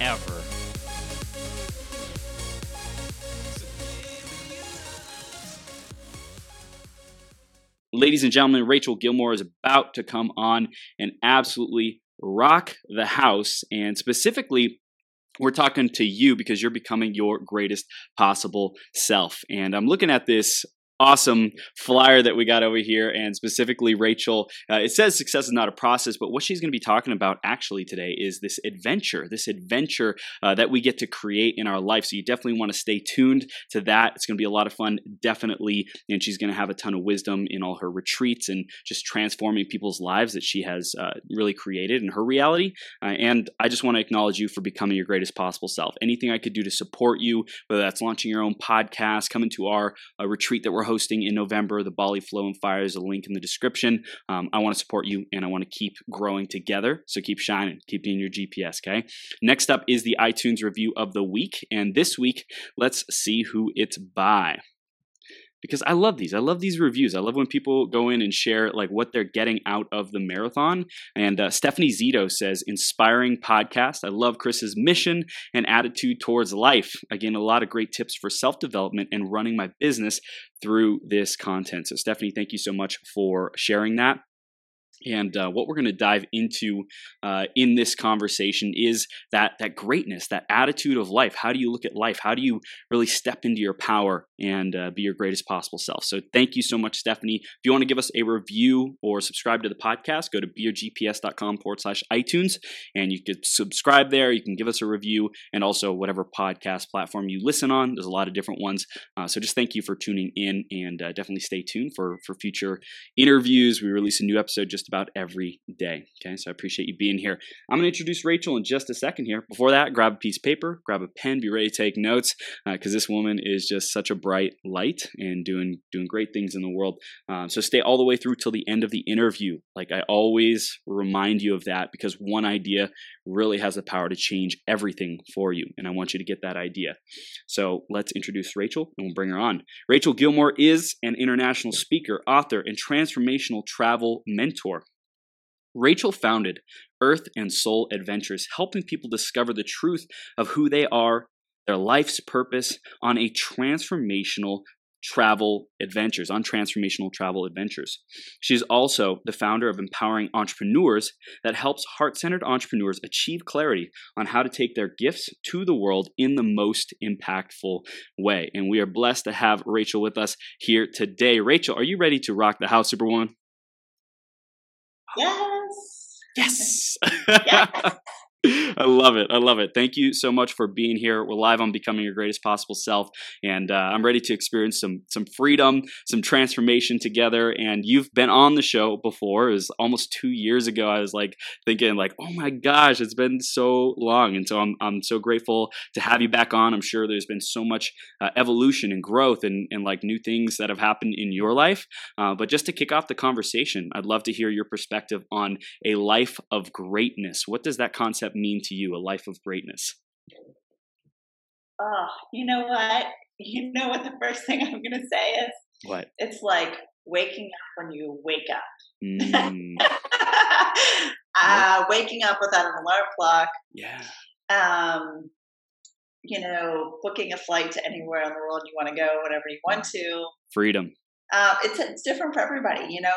ever. Ladies and gentlemen, Rachel Gilmore is about to come on and absolutely rock the house. And specifically, we're talking to you because you're becoming your greatest possible self. And I'm looking at this awesome flyer that we got over here, and specifically Rachel. Uh, it says success is not a process, but what she's going to be talking about actually today is this adventure, this adventure uh, that we get to create in our life. So you definitely want to stay tuned to that. It's going to be a lot of fun, definitely. And she's going to have a ton of wisdom in all her retreats and just transforming people's lives that she has uh, really created in her reality. Uh, and I just want to acknowledge you for becoming your greatest possible self. Anything I could do to support you, whether that's launching your own podcast, coming to our uh, retreat that we're hosting in November, the Bali Flow and Fire is a link in the description. Um, I want to support you and I want to keep growing together. So keep shining, keep being your GPS, okay? Next up is the iTunes review of the week. And this week, let's see who it's by because I love these. I love these reviews. I love when people go in and share like what they're getting out of the marathon. And uh, Stephanie Zito says, "Inspiring podcast. I love Chris's mission and attitude towards life. Again, a lot of great tips for self development and running my business through this content." So, Stephanie, thank you so much for sharing that. And uh, what we're going to dive into uh, in this conversation is that that greatness, that attitude of life. How do you look at life? How do you really step into your power and uh, be your greatest possible self? So, thank you so much, Stephanie. If you want to give us a review or subscribe to the podcast, go to beyourgps.com forward slash iTunes, and you can subscribe there. You can give us a review, and also whatever podcast platform you listen on. There's a lot of different ones. Uh, so, just thank you for tuning in, and uh, definitely stay tuned for for future interviews. We release a new episode just about every day. Okay, so I appreciate you being here. I'm going to introduce Rachel in just a second here. Before that, grab a piece of paper, grab a pen, be ready to take notes because uh, this woman is just such a bright light and doing doing great things in the world. Um, so stay all the way through till the end of the interview. Like I always remind you of that because one idea really has the power to change everything for you, and I want you to get that idea. So let's introduce Rachel and we'll bring her on. Rachel Gilmore is an international speaker, author, and transformational travel mentor. Rachel founded Earth and Soul Adventures, helping people discover the truth of who they are, their life's purpose on a transformational travel adventures, on transformational travel adventures. She's also the founder of Empowering Entrepreneurs that helps heart centered entrepreneurs achieve clarity on how to take their gifts to the world in the most impactful way. And we are blessed to have Rachel with us here today. Rachel, are you ready to rock the house, Superwoman? Yes. Yes. yes. I love it. I love it. Thank you so much for being here. We're live on becoming your greatest possible self, and uh, I'm ready to experience some some freedom, some transformation together. And you've been on the show before. It was almost two years ago. I was like thinking, like, oh my gosh, it's been so long, and so I'm I'm so grateful to have you back on. I'm sure there's been so much uh, evolution and growth, and and like new things that have happened in your life. Uh, but just to kick off the conversation, I'd love to hear your perspective on a life of greatness. What does that concept concept mean to you, a life of greatness? Oh, you know what? You know what the first thing I'm going to say is? What? It's like waking up when you wake up. Mm. uh, waking up without an alarm clock. Yeah. Um, you know, booking a flight to anywhere in the world you want to go, whenever you want to. Freedom uh, it's, it's different for everybody. You know,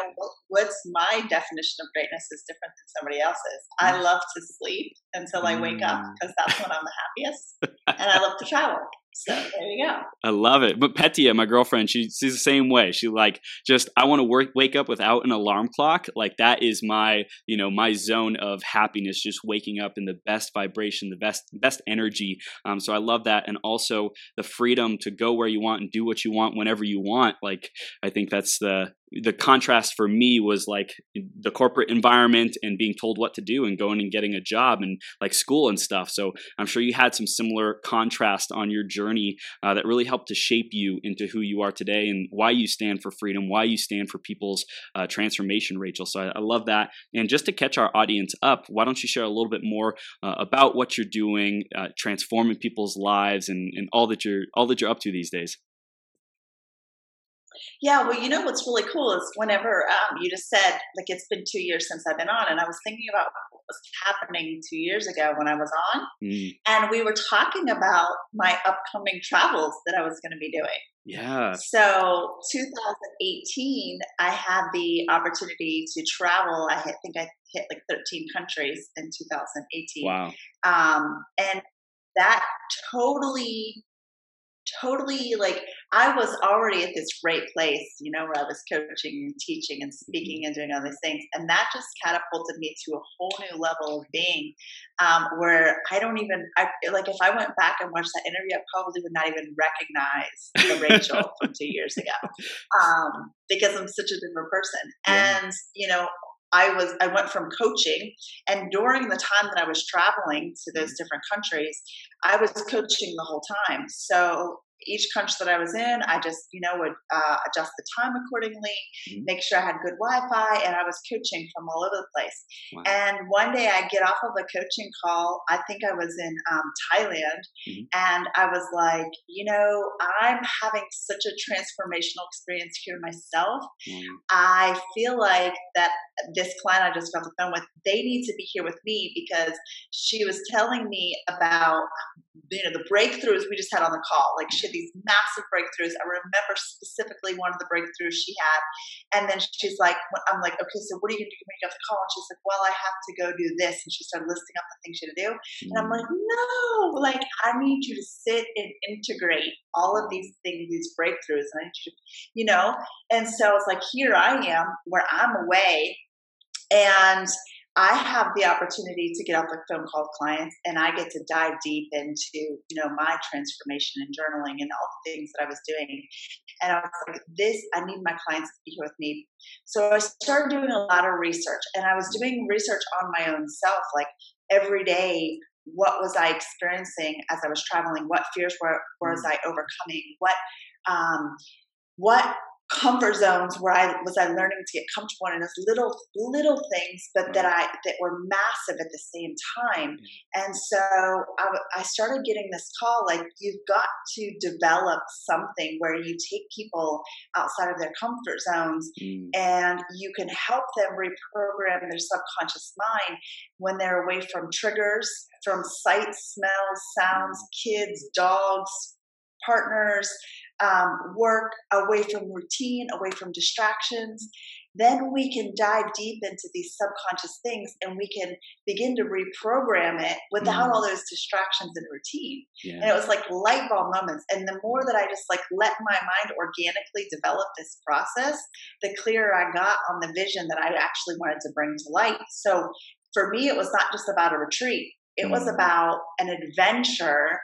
what's my definition of greatness is different than somebody else's. I mm. love to sleep until I wake up because mm. that's when I'm the happiest, and I love to travel. So there you go. I love it. But Petia, my girlfriend, she, she's the same way. She like just I want to work wake up without an alarm clock. Like that is my you know my zone of happiness. Just waking up in the best vibration, the best best energy. Um, so I love that, and also the freedom to go where you want and do what you want whenever you want. Like I think that's the the contrast for me was like the corporate environment and being told what to do and going and getting a job and like school and stuff. So I'm sure you had some similar contrast on your journey uh, that really helped to shape you into who you are today and why you stand for freedom, why you stand for people's uh, transformation, Rachel. So I, I, love that. And just to catch our audience up, why don't you share a little bit more uh, about what you're doing, uh, transforming people's lives, and, and all that you're all that you're up to these days? Yeah, well, you know what's really cool is whenever um, you just said, like, it's been two years since I've been on, and I was thinking about what was happening two years ago when I was on, mm. and we were talking about my upcoming travels that I was going to be doing. Yeah. So 2018, I had the opportunity to travel. I think I hit like 13 countries in 2018. Wow. Um, and that totally totally like I was already at this great place, you know, where I was coaching and teaching and speaking and doing all these things. And that just catapulted me to a whole new level of being um, where I don't even, I like if I went back and watched that interview, I probably would not even recognize the Rachel from two years ago um, because I'm such a different person. Yeah. And, you know, I was I went from coaching and during the time that I was traveling to those mm-hmm. different countries, I was coaching the whole time. So each country that I was in, I just, you know, would uh, adjust the time accordingly, mm-hmm. make sure I had good Wi Fi, and I was coaching from all over the place. Wow. And one day I get off of a coaching call. I think I was in um, Thailand, mm-hmm. and I was like, you know, I'm having such a transformational experience here myself. Mm-hmm. I feel like that this client I just got the phone with, they need to be here with me because she was telling me about you know the breakthroughs we just had on the call. Like she had these massive breakthroughs. I remember specifically one of the breakthroughs she had. And then she's like i'm like okay so what are you going to do when you get off the call? And she's like well i have to go do this. And she started listing up the things she had to do. And i'm like mm. no like i need you to sit and integrate all of these things these breakthroughs. And i need you to you know? And so it's like here i am where i'm away and I have the opportunity to get off the phone call clients and I get to dive deep into, you know, my transformation and journaling and all the things that I was doing. And I was like, this, I need my clients to be here with me. So I started doing a lot of research and I was doing research on my own self, like every day, what was I experiencing as I was traveling? What fears were, was I overcoming? What, um, what comfort zones where I was I learning to get comfortable in those little little things, but that I that were massive at the same time. And so I, I started getting this call like you've got to develop something where you take people outside of their comfort zones mm. and you can help them reprogram their subconscious mind when they're away from triggers, from sights, smells, sounds, kids, dogs, partners um, work, away from routine, away from distractions, then we can dive deep into these subconscious things and we can begin to reprogram it without mm. all those distractions and routine. Yeah. And it was like light bulb moments. And the more that I just like let my mind organically develop this process, the clearer I got on the vision that I actually wanted to bring to light. So for me, it was not just about a retreat. It mm. was about an adventure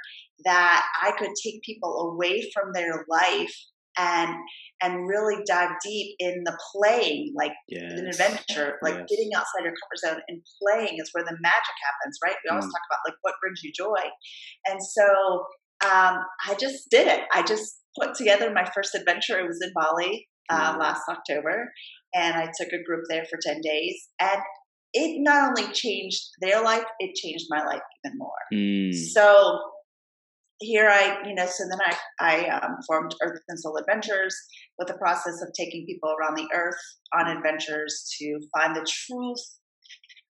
that I could take people away from their life and and really dive deep in the playing, like yes. an adventure, like yes. getting outside your comfort zone and playing is where the magic happens, right? We always mm. talk about like what brings you joy, and so um, I just did it. I just put together my first adventure. It was in Bali uh, mm. last October, and I took a group there for ten days, and it not only changed their life, it changed my life even more. Mm. So here I, you know, so then I, I um, formed Earth and Soul Adventures with the process of taking people around the earth on adventures to find the truth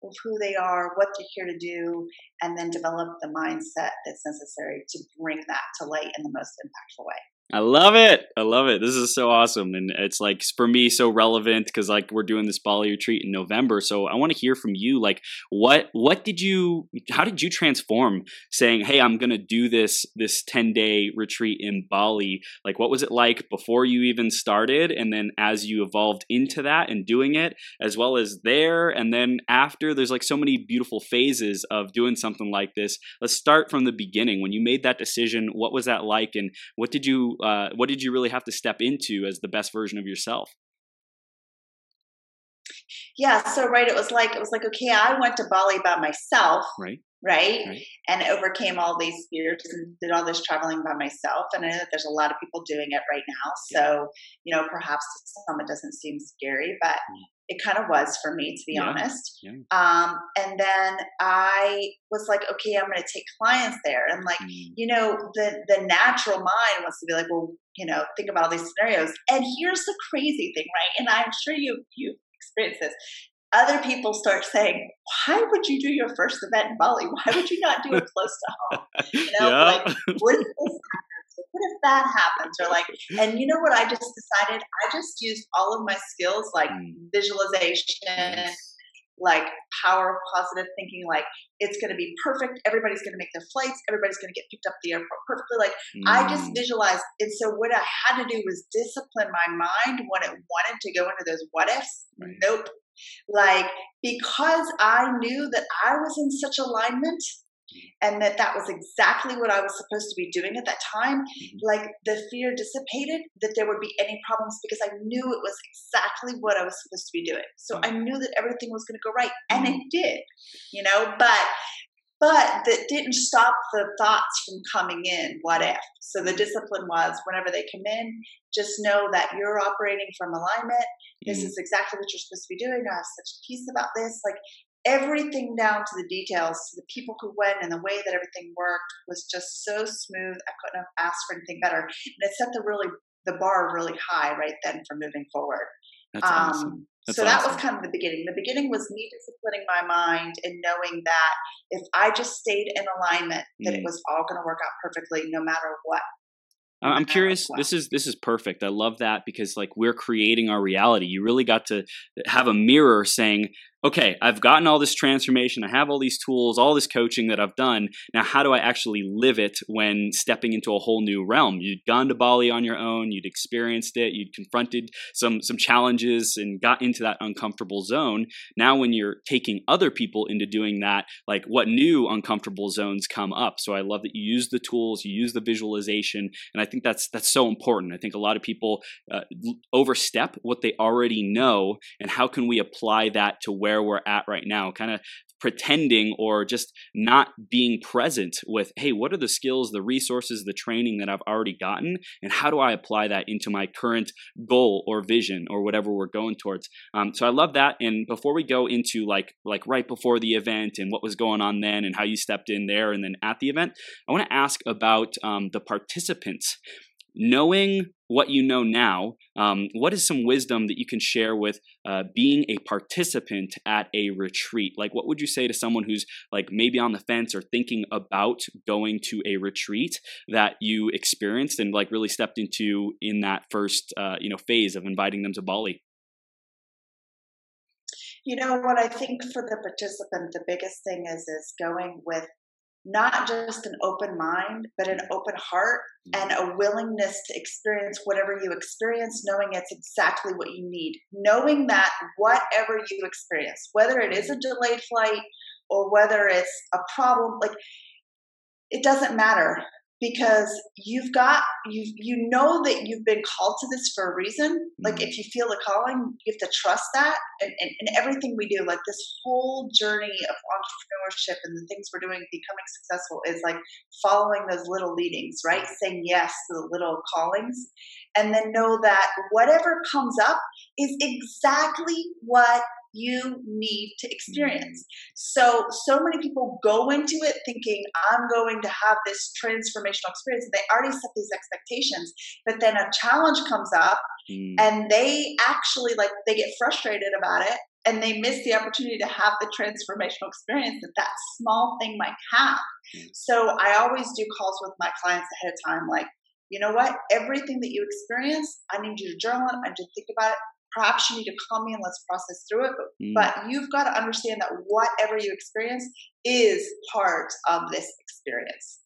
of who they are, what they're here to do, and then develop the mindset that's necessary to bring that to light in the most impactful way. I love it. I love it. This is so awesome. And it's like for me so relevant because like we're doing this Bali retreat in November. So I want to hear from you. Like what what did you how did you transform saying, Hey, I'm gonna do this this 10 day retreat in Bali? Like what was it like before you even started? And then as you evolved into that and doing it, as well as there and then after, there's like so many beautiful phases of doing something like this. Let's start from the beginning. When you made that decision, what was that like and what did you uh, what did you really have to step into as the best version of yourself? Yeah, so right, it was like it was like okay, I went to Bali by myself, right? Right? Right. And overcame all these fears and did all this traveling by myself. And I know that there's a lot of people doing it right now. So, you know, perhaps to some it doesn't seem scary, but Mm. it kind of was for me, to be Yeah. honest. Yeah. Um, and then I was like, okay, I'm going to take clients there. And like, Mm. you know, the the natural mind wants to be like, well, you know, think about all these scenarios. And here's the crazy thing, right? And I'm sure you you experience this. Other people start saying, "Why would you do your first event in Bali? Why would you not do it close to home? You know, yeah. like what if this happens? What if that happens? Or like, and you know what? I just decided I just used all of my skills, like Mm. visualization, like power of positive thinking, like it's going to be perfect. Everybody's going to make their flights. Everybody's going to get picked up at the airport perfectly. Like I just Mm. visualized. And so what I had to do was discipline my mind when it wanted to go into those what ifs. Right. Nope. Like because I knew that I was in such alignment and that that was exactly what I was supposed to be doing at that time, Mhm. like the fear dissipated that there would be any problems because I knew it was exactly what I was supposed to be doing. So I knew that everything was going to go right and it did. You know, but but that didn't stop the thoughts from coming in. What if? So the discipline was whenever they come in, just know that you're operating from alignment. This Mm. is exactly what you're supposed to be doing. I have such peace about this. Like everything down to the details, to the people who went and the way that everything worked was just so smooth. I couldn't have asked for anything better. And it set the really the bar really high right then for moving forward. That's awesome. That's so that awesome. was kind of the beginning. The beginning was me disciplining my mind and knowing that if I just stayed in alignment, that it Mm. was all going to work out perfectly, no matter what. I- I'm matter curious. what. This is this is perfect. I love that because like we're creating our reality. You really got to have a mirror saying, "Okay, I've gotten all this transformation. I have all these tools, all this coaching that I've done. Now, how do I actually live it when stepping into a whole new realm? You'd gone to Bali on your own. You'd experienced it. You'd confronted some some challenges and got into that uncomfortable zone. Now, when you're taking other people into doing that, like what new uncomfortable zones come up? So I love that you use the tools, you use the visualization, and I think that's that's so important. I think a lot of people uh, overstep what they already know, and how can we apply that to where we're at right now? Kind of pretending or just not being present with, hey, what are the skills, the resources, the training that I've already gotten, and how do I apply that into my current goal or vision or whatever we're going towards? Um, so I love that. And before we go into like like right before the event and what was going on then and how you stepped in there and then at the event, I want to ask about um, the participants. Knowing what you know now, um, what is some wisdom that you can share with uh, being a participant at a retreat? Like, what would you say to someone who's like maybe on the fence or thinking about going to a retreat that you experienced and like really stepped into in that first uh, you know phase of inviting them to Bali? You know what I think for the participant, the biggest thing is is going with not just an open mind, but an open heart and a willingness to experience whatever you experience, knowing it's exactly what you need. Knowing that whatever you experience, whether it is a delayed flight or whether it's a problem, like it doesn't matter because you've got you you know that you've been called to this for a reason. Like mm-hmm. if you feel the calling you have to trust that and, and, and everything we do like this whole journey of entrepreneurship and the things we're doing becoming successful is like following those little leadings right? Saying yes to the little callings and then know that whatever comes up is exactly what you need to experience. So, so many people go into it thinking, I'm going to have this transformational experience. And they already set these expectations. But then a challenge comes up Mm. and they actually, like, they get frustrated about it and they miss the opportunity to have the transformational experience that that small thing might have. Mm. So, I always do calls with my clients ahead of time, like, you know what? Everything that you experience, I need you to journal it. I need you to think about it perhaps you need to call me and let's process through it. But, Mm. but you've got to understand that whatever you experience is part of this experience.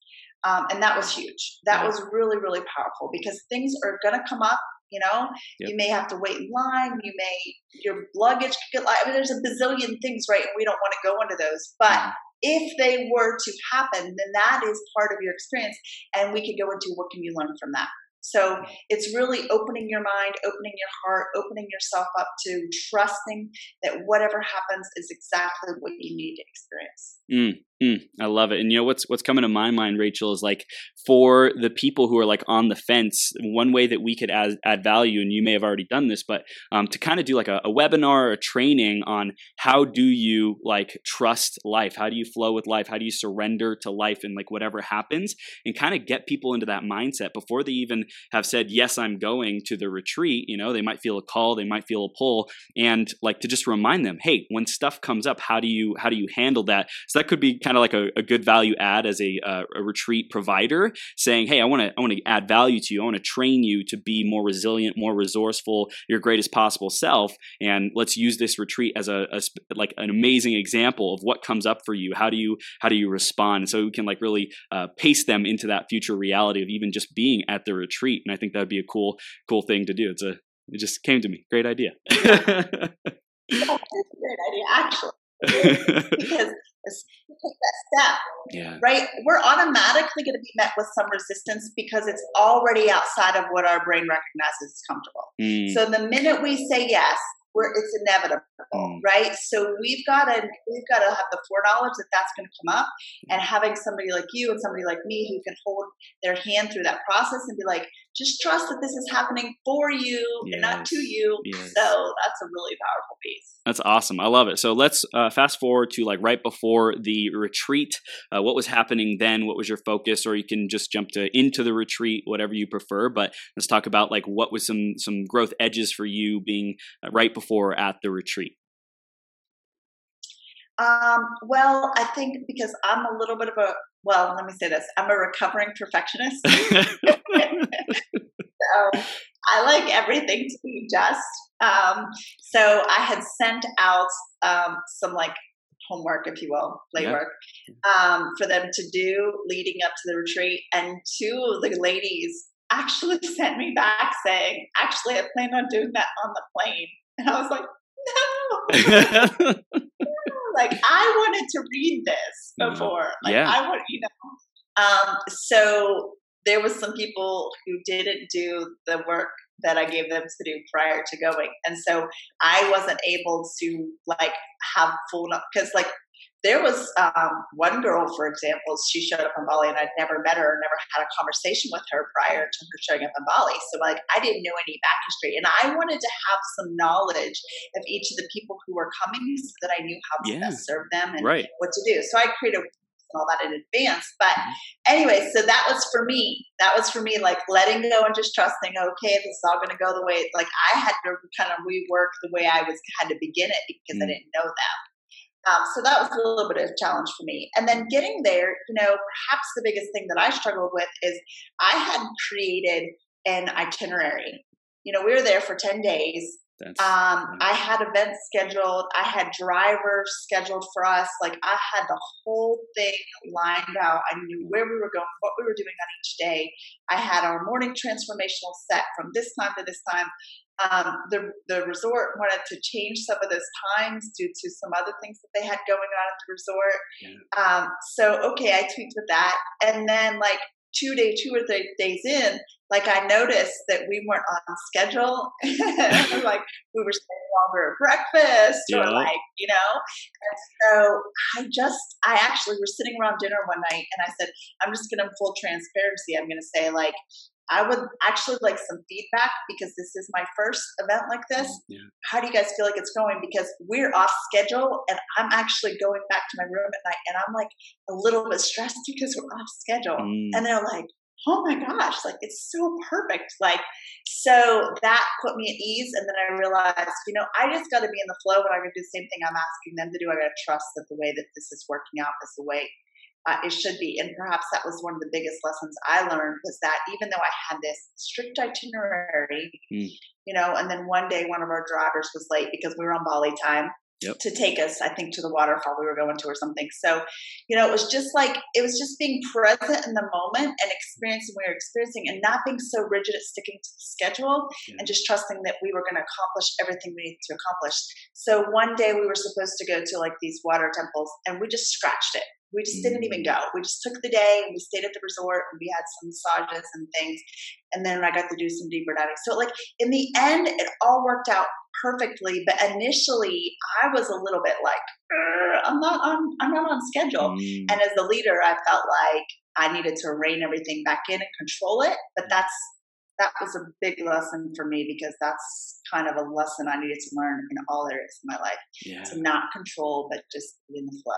Um, and that was huge. That Yeah. was really, really powerful because things are going to come up. You know, Yep. you may have to wait in line. You may, your luggage could get, like, I mean, there's a bazillion things, right? And we don't want to go into those. But Mhm. if they were to happen, then that is part of your experience. And we could go into what can you learn from that. So it's really opening your mind, opening your heart, opening yourself up to trusting that whatever happens is exactly what you need to experience. Mm, mm, I love it. And you know what's what's coming to my mind, Rachel, is like for the people who are like on the fence, one way that we could add, add value, and you may have already done this, but um, to kind of do like a, a webinar or a training on how do you like trust life? How do you flow with life? How do you surrender to life and like whatever happens? And kind of get people into that mindset before they even have said, yes, I'm going to the retreat. You know, they might feel a call, they might feel a pull, and like to just remind them, hey, when stuff comes up, how do you how do you handle that? So that could be kind of like a, a good value add as a, uh, a retreat provider, saying, "Hey, I want to I want to add value to you. I want to train you to be more resilient, more resourceful, your greatest possible self, and let's use this retreat as a, a like an amazing example of what comes up for you. How do you how do you respond? And So we can like really uh, pace them into that future reality of even just being at the retreat. And I think that would be a cool cool thing to do. It's a it just came to me. Great idea. yeah, it's a great idea, actually. Because take that step, yeah. right? We're automatically going to be met with some resistance because it's already outside of what our brain recognizes as comfortable. Mm. So the minute we say yes, we're, it's inevitable, Mm. right? So we've got to we've got to have the foreknowledge that that's going to come up, and having somebody like you and somebody like me who can hold their hand through that process and be like, just trust that this is happening for you and not to you. Yes. So that's a really powerful piece. That's awesome. I love it. So let's uh, fast forward to like right before the retreat. Uh, what was happening then? What was your focus? Or you can just jump to into the retreat, whatever you prefer. But let's talk about like what was some some growth edges for you being uh, right before at the retreat. Um, well, I think because I'm a little bit of a well, let me say this: I'm a recovering perfectionist. so I like everything to be just. Um, so I had sent out um, some like homework, if you will, Yeah. playwork, um, for them to do leading up to the retreat, and two of the ladies actually sent me back saying, "Actually, I plan on doing that on the plane," and I was like, "No." Like I wanted to read this Mhm. before. Like Yeah. I want, you know. Um, so there was some people who didn't do the work that I gave them to do prior to going, and so I wasn't able to like have full because like there was um, one girl, for example, she showed up in Bali and I'd never met her, never had a conversation with her prior to her showing up in Bali. So like I didn't know any back history, and I wanted to have some knowledge of each of the people who were coming so that I knew how to Yeah. best serve them and right. what to do. So I created all that in advance. But Mhm. anyway, so that was for me. That was for me, like letting go and just trusting. Okay, this is all going to go the way. Like I had to kind of rework the way I was had to begin it because I Mm. didn't know them. Um, so that was a little bit of a challenge for me. And then getting there, you know, perhaps the biggest thing that I struggled with is I had created an itinerary. You know, we were there for 10 days. Um. I had events scheduled. I had drivers scheduled for us. Like I had the whole thing lined out. I knew where we were going, what we were doing on each day. I had our morning transformational set from this time to this time. Um, the the resort wanted to change some of those times due to some other things that they had going on at the resort. Um, so okay, I tweaked with that, and then like two day, two or three days in, like I noticed that we weren't on schedule. like we were staying longer at breakfast, Yeah. or like you know. And so I just, I actually was sitting around dinner one night, and I said, I'm just going to full transparency. I'm going to say like. I would actually like some feedback because this is my first event like this Yeah. how do you guys feel like it's going? Because we're off schedule and I'm actually going back to my room at night and I'm like a little bit stressed because we're off schedule. Mm. And they're like, oh my gosh, like it's so perfect. Like, so that put me at ease. And then I realized, you know, I just got to be in the flow and I'm going to do the same thing I'm asking them to do. I got to trust that the way that this is working out is the way uh, it should be. And perhaps that was one of the biggest lessons I learned was that even though I had this strict itinerary, Mm. you know, and then one day one of our drivers was late because we were on Bali time. Yep. to take us, I think, to the waterfall we were going to or something. So, you know, it was just like, it was just being present in the moment and experiencing what we were experiencing and not being so rigid at sticking to the schedule yeah. and just trusting that we were going to accomplish everything we needed to accomplish. So one day we were supposed to go to like these water temples and we just scratched it. We just didn't even mm. go. We just took the day and we stayed at the resort and we had some massages and things. And then I got to do some deeper diving. So, like, in the end, it all worked out perfectly. But initially, I was a little bit like, I'm not on, I'm not on schedule. Mm. And as the leader, I felt like I needed to rein everything back in and control it. But that's that was a big lesson for me because that's kind of a lesson I needed to learn in all areas of my life yeah. to not control, but just be in the flow.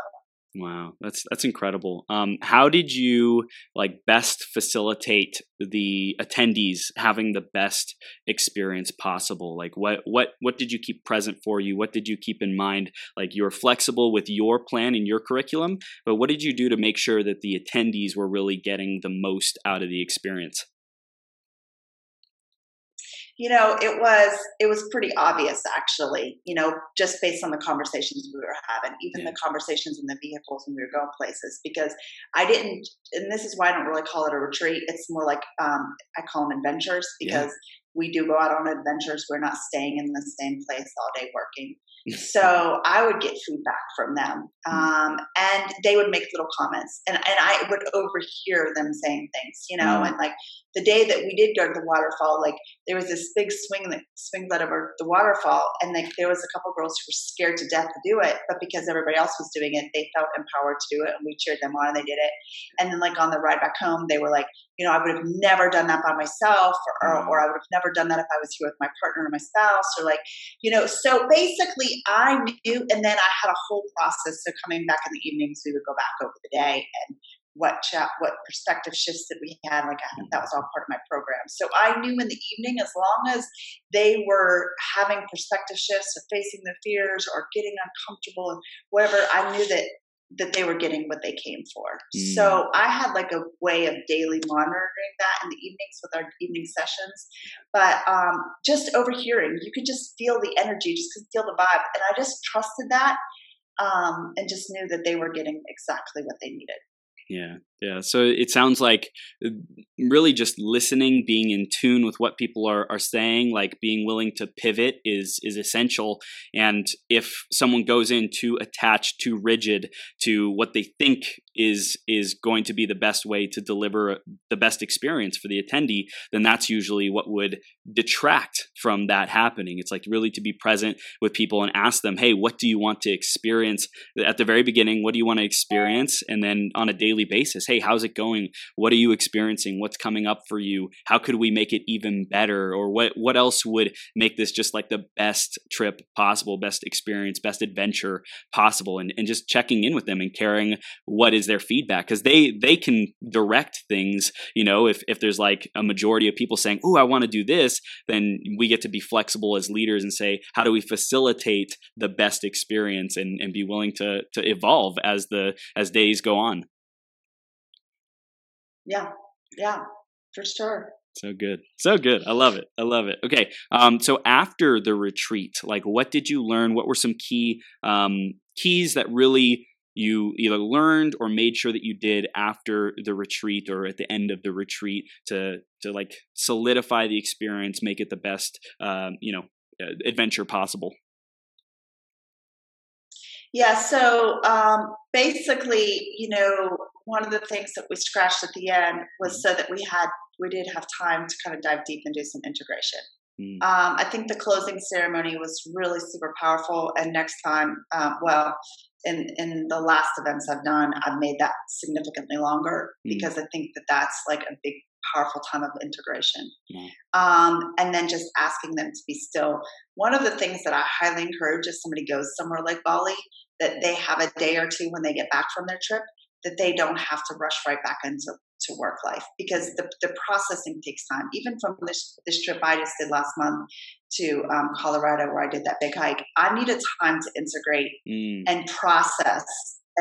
Wow, that's that's incredible. Um, how did you like best facilitate the attendees having the best experience possible? Like, what what what did you keep present for you? What did you keep in mind? Like, you were flexible with your plan and your curriculum, but what did you do to make sure that the attendees were really getting the most out of the experience? You know it was it was pretty obvious actually you know just based on the conversations we were having even yeah. the conversations in the vehicles when we were going places because i didn't and this is why i don't really call it a retreat it's more like um, i call them adventures because yeah. we do go out on adventures we're not staying in the same place all day working so I would get feedback from them, mm. um, and they would make little comments, and and I would overhear them saying things, you know, mm. and like the day that we did go to the waterfall, like there was this big swing that swings out over the waterfall, and like there was a couple girls who were scared to death to do it, but because everybody else was doing it, they felt empowered to do it, and we cheered them on, and they did it. And then like on the ride back home, they were like, you know, I would have never done that by myself, or, or, mm-hmm. or I would have never done that if I was here with my partner or my spouse, or like, you know. So basically, I knew, and then I had a whole process. So coming back in the evenings, we would go back over the day and what chat, what perspective shifts that we had. Like that was all mm-hmm. part of my program. So I knew in the evening, as long as they were having perspective shifts or facing their fears or getting uncomfortable and whatever, I knew that that they were getting what they came for. Mm. So I had like a way of daily monitoring that in the evenings with our evening sessions. But um, just overhearing, you could just feel the energy, just could feel the vibe. And I just trusted that um, and just knew that they were getting exactly what they needed. Yeah, yeah. So it sounds like uh, really just listening, being in tune with what people are, are saying, like being willing to pivot is is essential. And if someone goes in too attached, too rigid to what they think is is going to be the best way to deliver the best experience for the attendee, then that's usually what would detract from that happening. It's like really to be present with people and ask them, hey, what do you want to experience at the very beginning? What do you want to experience? And then on a daily basis, hey, how's it going? What are you experiencing? What's coming up for you? How could we make it even better? Or what what else would make this just like the best trip possible, best experience, best adventure possible? And, and just checking in with them and caring what is their feedback because they they can direct things you know if if there's like a majority of people saying oh i want to do this then we get to be flexible as leaders and say how do we facilitate the best experience and and be willing to to evolve as the as days go on yeah yeah for sure. So good so good i love it i love it. Okay um so after the retreat like what did you learn? What were some key um keys that really you either learned or made sure that you did after the retreat or at the end of the retreat to to like solidify the experience, make it the best um, you know adventure possible? Yeah, so um, basically, you know, one of the things that we scratched at the end was mm-hmm. so that we had we did have time to kind of dive deep and do some integration. Mm. Um, I think the closing ceremony was really super powerful. And next time, um, well, in in the last events I've done, I've made that significantly longer mm. because I think that that's like a big powerful time of integration. Mm. Um, and then just asking them to be still. One of the things that I highly encourage if somebody goes somewhere like Bali, that they have a day or two when they get back from their trip, that they don't have to rush right back into to work life because the, the processing takes time. Even from this, this trip I just did last month to um, Colorado where I did that big hike, I needed time to integrate mm. and process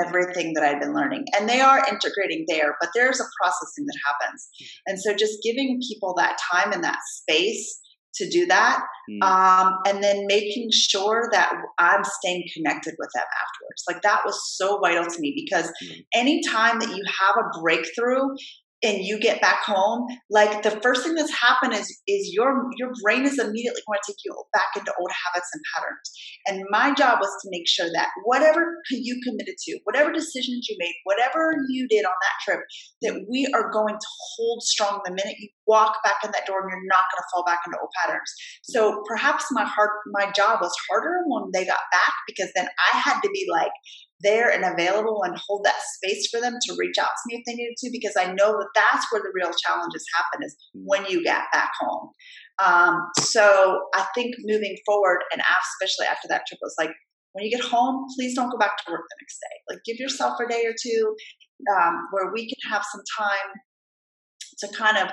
everything that I've been learning. And they are integrating there, but there's a processing that happens. Mm. And so just giving people that time and that space to do that. Mm. Um, and then making sure that I'm staying connected with them afterwards. Like that was so vital to me because mm. anytime that you have a breakthrough, and you get back home, like the first thing that's happened is is your your brain is immediately going to take you back into old habits and patterns. And my job was to make sure that whatever you committed to, whatever decisions you made, whatever you did on that trip, that we are going to hold strong the minute you walk back in that door and you're not going to fall back into old patterns. So perhaps my heart my job was harder when they got back because then I had to be like there and available and hold that space for them to reach out to me if they needed to because I know that that's where the real challenges happen is when you get back home. Um, so I think moving forward and especially after that trip was like when you get home, please don't go back to work the next day. Like give yourself a day or two um, where we can have some time to kind of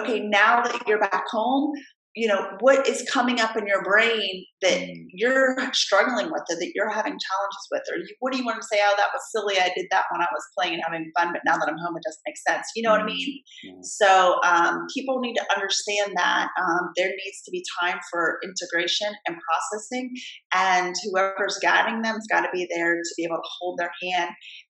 okay now that you're back home you know what is coming up in your brain that mm. you're struggling with or that you're having challenges with or you, what do you want to say oh that was silly i did that when i was playing and having fun but now that i'm home it doesn't make sense you know what i mean mm. so um, people need to understand that um, there needs to be time for integration and processing and whoever's guiding them has got to be there to be able to hold their hand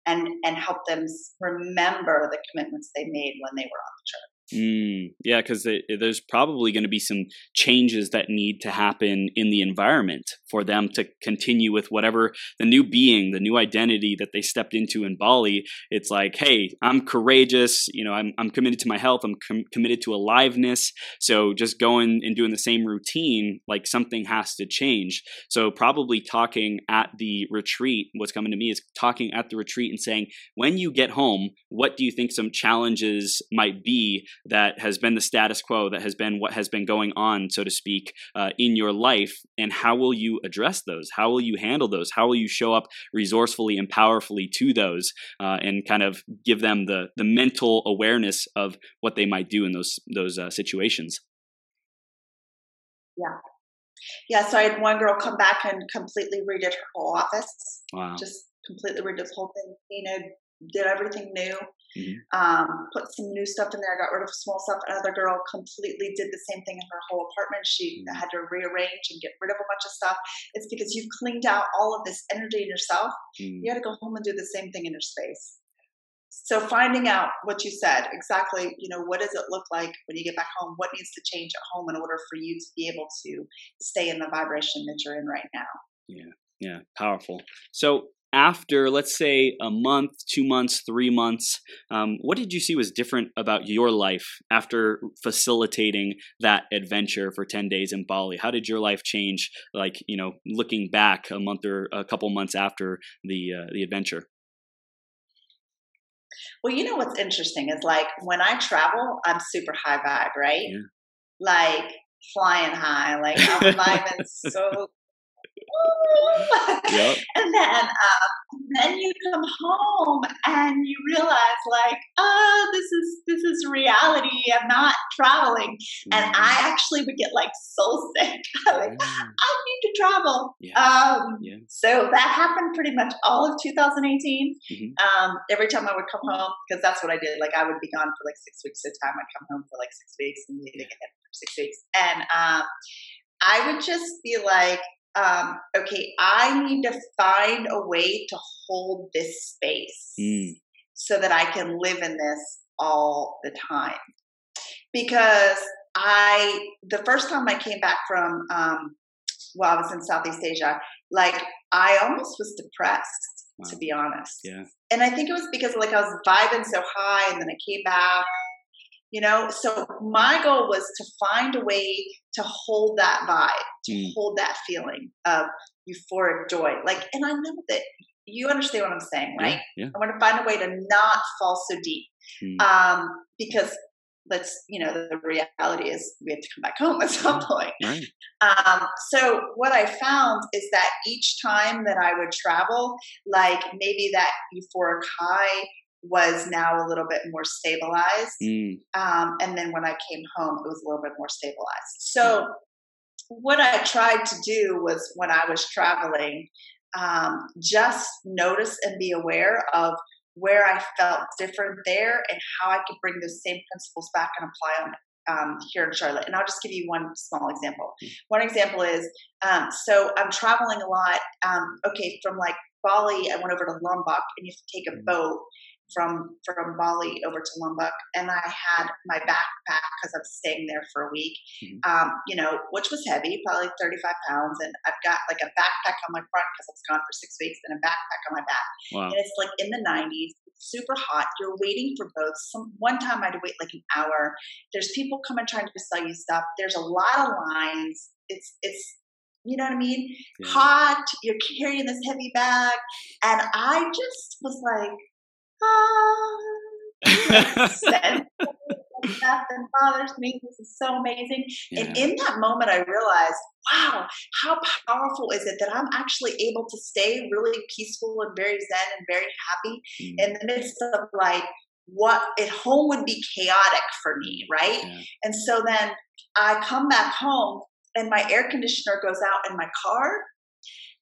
and and help them remember the commitments they made when they were on the trip Mm, yeah, because there's probably going to be some changes that need to happen in the environment for them to continue with whatever the new being, the new identity that they stepped into in Bali. It's like, hey, I'm courageous. You know, I'm, I'm committed to my health. I'm com- committed to aliveness. So just going and doing the same routine, like something has to change. So probably talking at the retreat, what's coming to me is talking at the retreat and saying, when you get home, what do you think some challenges might be? That has been the status quo, that has been what has been going on, so to speak, uh, in your life, and how will you address those? How will you handle those? How will you show up resourcefully and powerfully to those, uh, and kind of give them the the mental awareness of what they might do in those those uh, situations? Yeah, yeah. So I had one girl come back and completely redid her whole office. Wow. Just completely redid this whole thing, painted, did everything new. Mm-hmm. Um, put some new stuff in there, got rid of small stuff. Another girl completely did the same thing in her whole apartment. She mm-hmm. had to rearrange and get rid of a bunch of stuff. It's because you've cleaned out all of this energy in yourself. Mm-hmm. You got to go home and do the same thing in your space. So finding out what you said exactly, you know, what does it look like when you get back home? What needs to change at home in order for you to be able to stay in the vibration that you're in right now? Yeah, yeah, powerful. So after, let's say, a month, two months, three months, um, what did you see was different about your life after facilitating that adventure for 10 days in Bali? How did your life change, like, you know, looking back a month or a couple months after the, uh, the adventure? Well, you know what's interesting is like when I travel, I'm super high vibe, right? Yeah. Like flying high, like I'm vibing so yep. And then, um, then you come home and you realize, like, oh, this is this is reality. I'm not traveling, mm. and I mm. actually would get like soul sick. like, mm. I need to travel. Yeah. Um, yeah. So that happened pretty much all of 2018. Mm-hmm. Um, every time I would come home, because that's what I did. Like, I would be gone for like six weeks at a time. I'd come home for like six weeks and leave again for six weeks, and um, I would just be like, um, okay, I need to find a way to hold this space mm. so that I can live in this all the time. Because I, the first time I came back from, um, well, I was in Southeast Asia, like I almost was depressed, wow. to be honest. Yeah. And I think it was because like I was vibing so high and then I came back you know so my goal was to find a way to hold that vibe to mm. hold that feeling of euphoric joy like and i know that you understand what i'm saying right yeah, yeah. i want to find a way to not fall so deep mm. um, because let's you know the reality is we have to come back home at some point right. um, so what i found is that each time that i would travel like maybe that euphoric high was now a little bit more stabilized. Mm. Um, and then when I came home, it was a little bit more stabilized. So, what I tried to do was when I was traveling, um, just notice and be aware of where I felt different there and how I could bring those same principles back and apply them um, here in Charlotte. And I'll just give you one small example. One example is um, so I'm traveling a lot. Um, okay, from like Bali, I went over to Lombok, and you have to take a boat from from Bali over to Lombok, and I had my backpack because I was staying there for a week. Mm-hmm. Um, you know, which was heavy, probably 35 pounds, and I've got like a backpack on my front because I was gone for six weeks, and a backpack on my back. Wow. And it's like in the 90s, super hot. You're waiting for boats. Some one time I had to wait like an hour. There's people coming trying to sell you stuff. There's a lot of lines. It's it's you know what I mean? Yeah. Hot, you're carrying this heavy bag. And I just was like, that bothers me. This is so amazing. Yeah. And in that moment, I realized, wow, how powerful is it that I'm actually able to stay really peaceful and very zen and very happy mm. in the midst of like what at home would be chaotic for me, right? Yeah. And so then I come back home and my air conditioner goes out in my car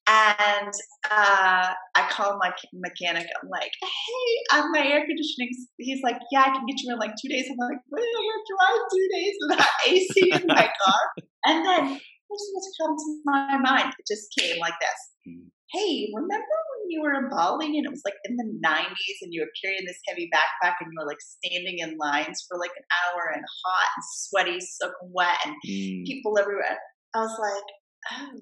and uh, I call my mechanic. I'm like, hey, I'm my air conditioning. He's like, yeah, I can get you in like two days. I'm like, have to drive two days without AC in my car. And then this is what comes to my mind. It just came like this. Hmm. Hey, remember when you were in Bali and it was like in the 90s and you were carrying this heavy backpack and you were like standing in lines for like an hour and hot and sweaty, soaking wet and mm. people everywhere. I was like, oh,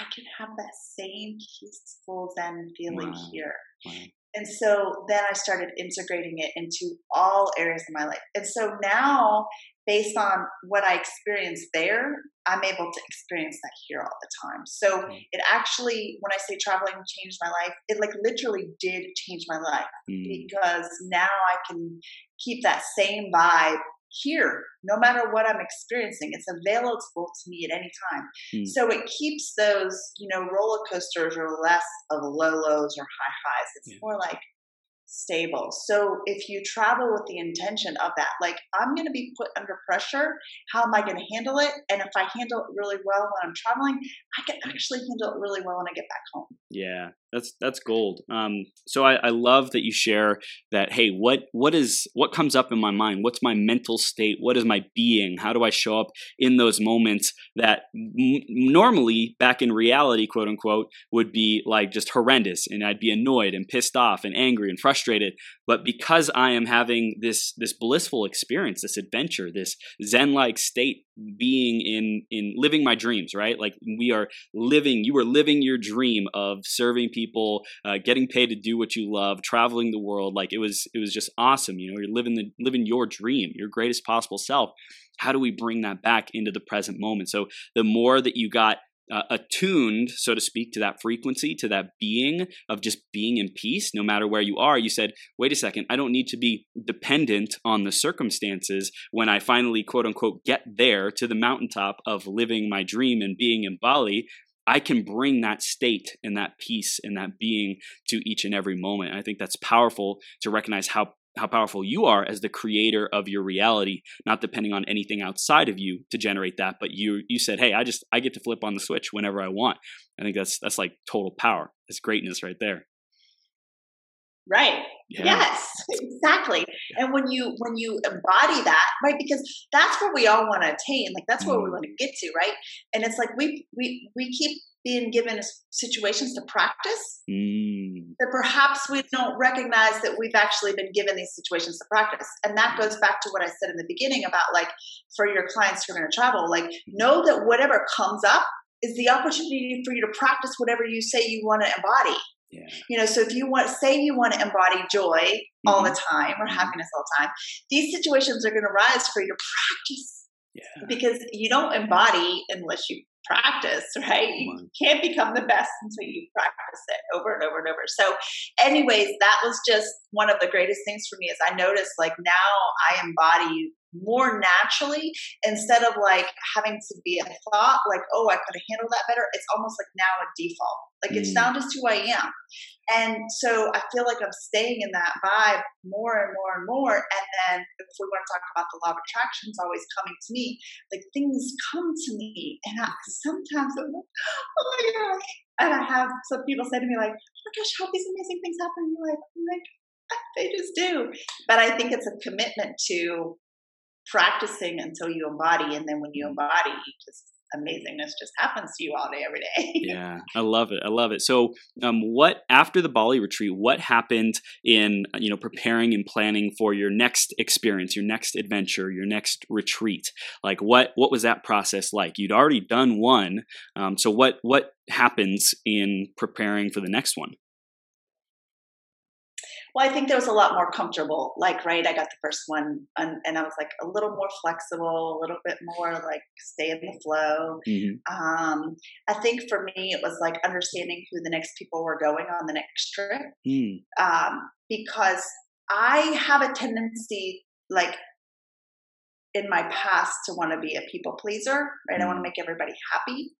I can have that same peaceful Zen feeling wow. here. Wow. And so then I started integrating it into all areas of my life. And so now, based on what I experienced there, I'm able to experience that here all the time. So mm. it actually, when I say traveling changed my life, it like literally did change my life mm. because now I can keep that same vibe here, no matter what I'm experiencing. It's available to me at any time. Hmm. So it keeps those, you know, roller coasters or less of low lows or high highs. It's yeah. more like stable. So if you travel with the intention of that, like I'm going to be put under pressure, how am I going to handle it? And if I handle it really well when I'm traveling, I can actually handle it really well when I get back home. Yeah, that's that's gold. Um, so I, I love that you share that. Hey, what what is what comes up in my mind? What's my mental state? What is my being? How do I show up in those moments that m- normally back in reality, quote unquote, would be like just horrendous, and I'd be annoyed and pissed off and angry and frustrated. But because I am having this this blissful experience, this adventure, this zen-like state, being in in living my dreams, right? Like we are living. You are living your dream of serving people, uh, getting paid to do what you love, traveling the world. Like it was it was just awesome. You know, you're living the living your dream, your greatest possible self. How do we bring that back into the present moment? So the more that you got uh, attuned, so to speak, to that frequency, to that being of just being in peace, no matter where you are. You said, wait a second, I don't need to be dependent on the circumstances when I finally, quote unquote, get there to the mountaintop of living my dream and being in Bali. I can bring that state and that peace and that being to each and every moment. I think that's powerful to recognize how how powerful you are as the creator of your reality, not depending on anything outside of you to generate that. But you you said, hey, I just I get to flip on the switch whenever I want. I think that's that's like total power. That's greatness right there. Right. Yeah. Yes, exactly. Yeah. And when you when you embody that, right, because that's what we all want to attain. Like that's what we mm. want to get to, right? And it's like we we we keep being given situations to practice mm. that perhaps we don't recognize that we've actually been given these situations to practice and that goes back to what i said in the beginning about like for your clients who are going to travel like know that whatever comes up is the opportunity for you to practice whatever you say you want to embody yeah. You know, so if you want, say you want to embody joy mm-hmm. all the time or mm-hmm. happiness all the time, these situations are going to rise for your practice. Yeah. Because you don't embody unless you practice, right? You can't become the best until you practice it over and over and over. So, anyways, that was just one of the greatest things for me is I noticed like now I embody more naturally instead of like having to be a thought like, oh, I could have handled that better. It's almost like now a default. Like mm. it's now just who I am. And so I feel like I'm staying in that vibe more and more and more. And then if we want to talk about the law of attraction, it's always coming to me, like things come to me. And I, sometimes I'm like, oh my gosh. And I have some people say to me, like, oh my gosh, how these amazing things happen in your life? I'm like, they just do. But I think it's a commitment to practicing until you embody, and then when you embody, just amazingness just happens to you all day, every day. yeah, I love it. I love it. So, um, what after the Bali retreat? What happened in you know preparing and planning for your next experience, your next adventure, your next retreat? Like, what what was that process like? You'd already done one, um, so what what happens in preparing for the next one? Well, I think there was a lot more comfortable. Like, right, I got the first one, and, and I was like a little more flexible, a little bit more like stay in the flow. Mm-hmm. Um, I think for me, it was like understanding who the next people were going on the next trip, mm. um, because I have a tendency, like in my past, to want to be a people pleaser. Right, mm. I want to make everybody happy.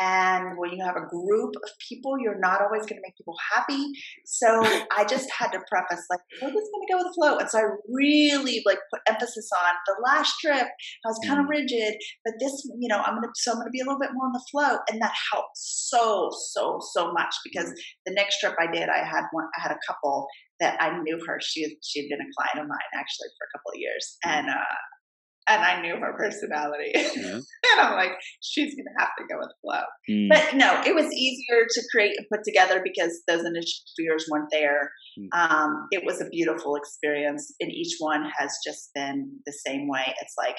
And when you have a group of people, you're not always going to make people happy. So I just had to preface like, we're just going to go with the flow. And so I really like put emphasis on the last trip. I was kind of mm. rigid, but this, you know, I'm going to, so I'm going to be a little bit more on the flow. And that helped so, so, so much because mm. the next trip I did, I had one, I had a couple that I knew her. She, she had been a client of mine actually for a couple of years. Mm. And, uh, and I knew her personality. Yeah. and I'm like, she's to have to go with the flow. Mm. But no, it was easier to create and put together because those initial fears weren't there. Mm. Um, it was a beautiful experience, and each one has just been the same way. It's like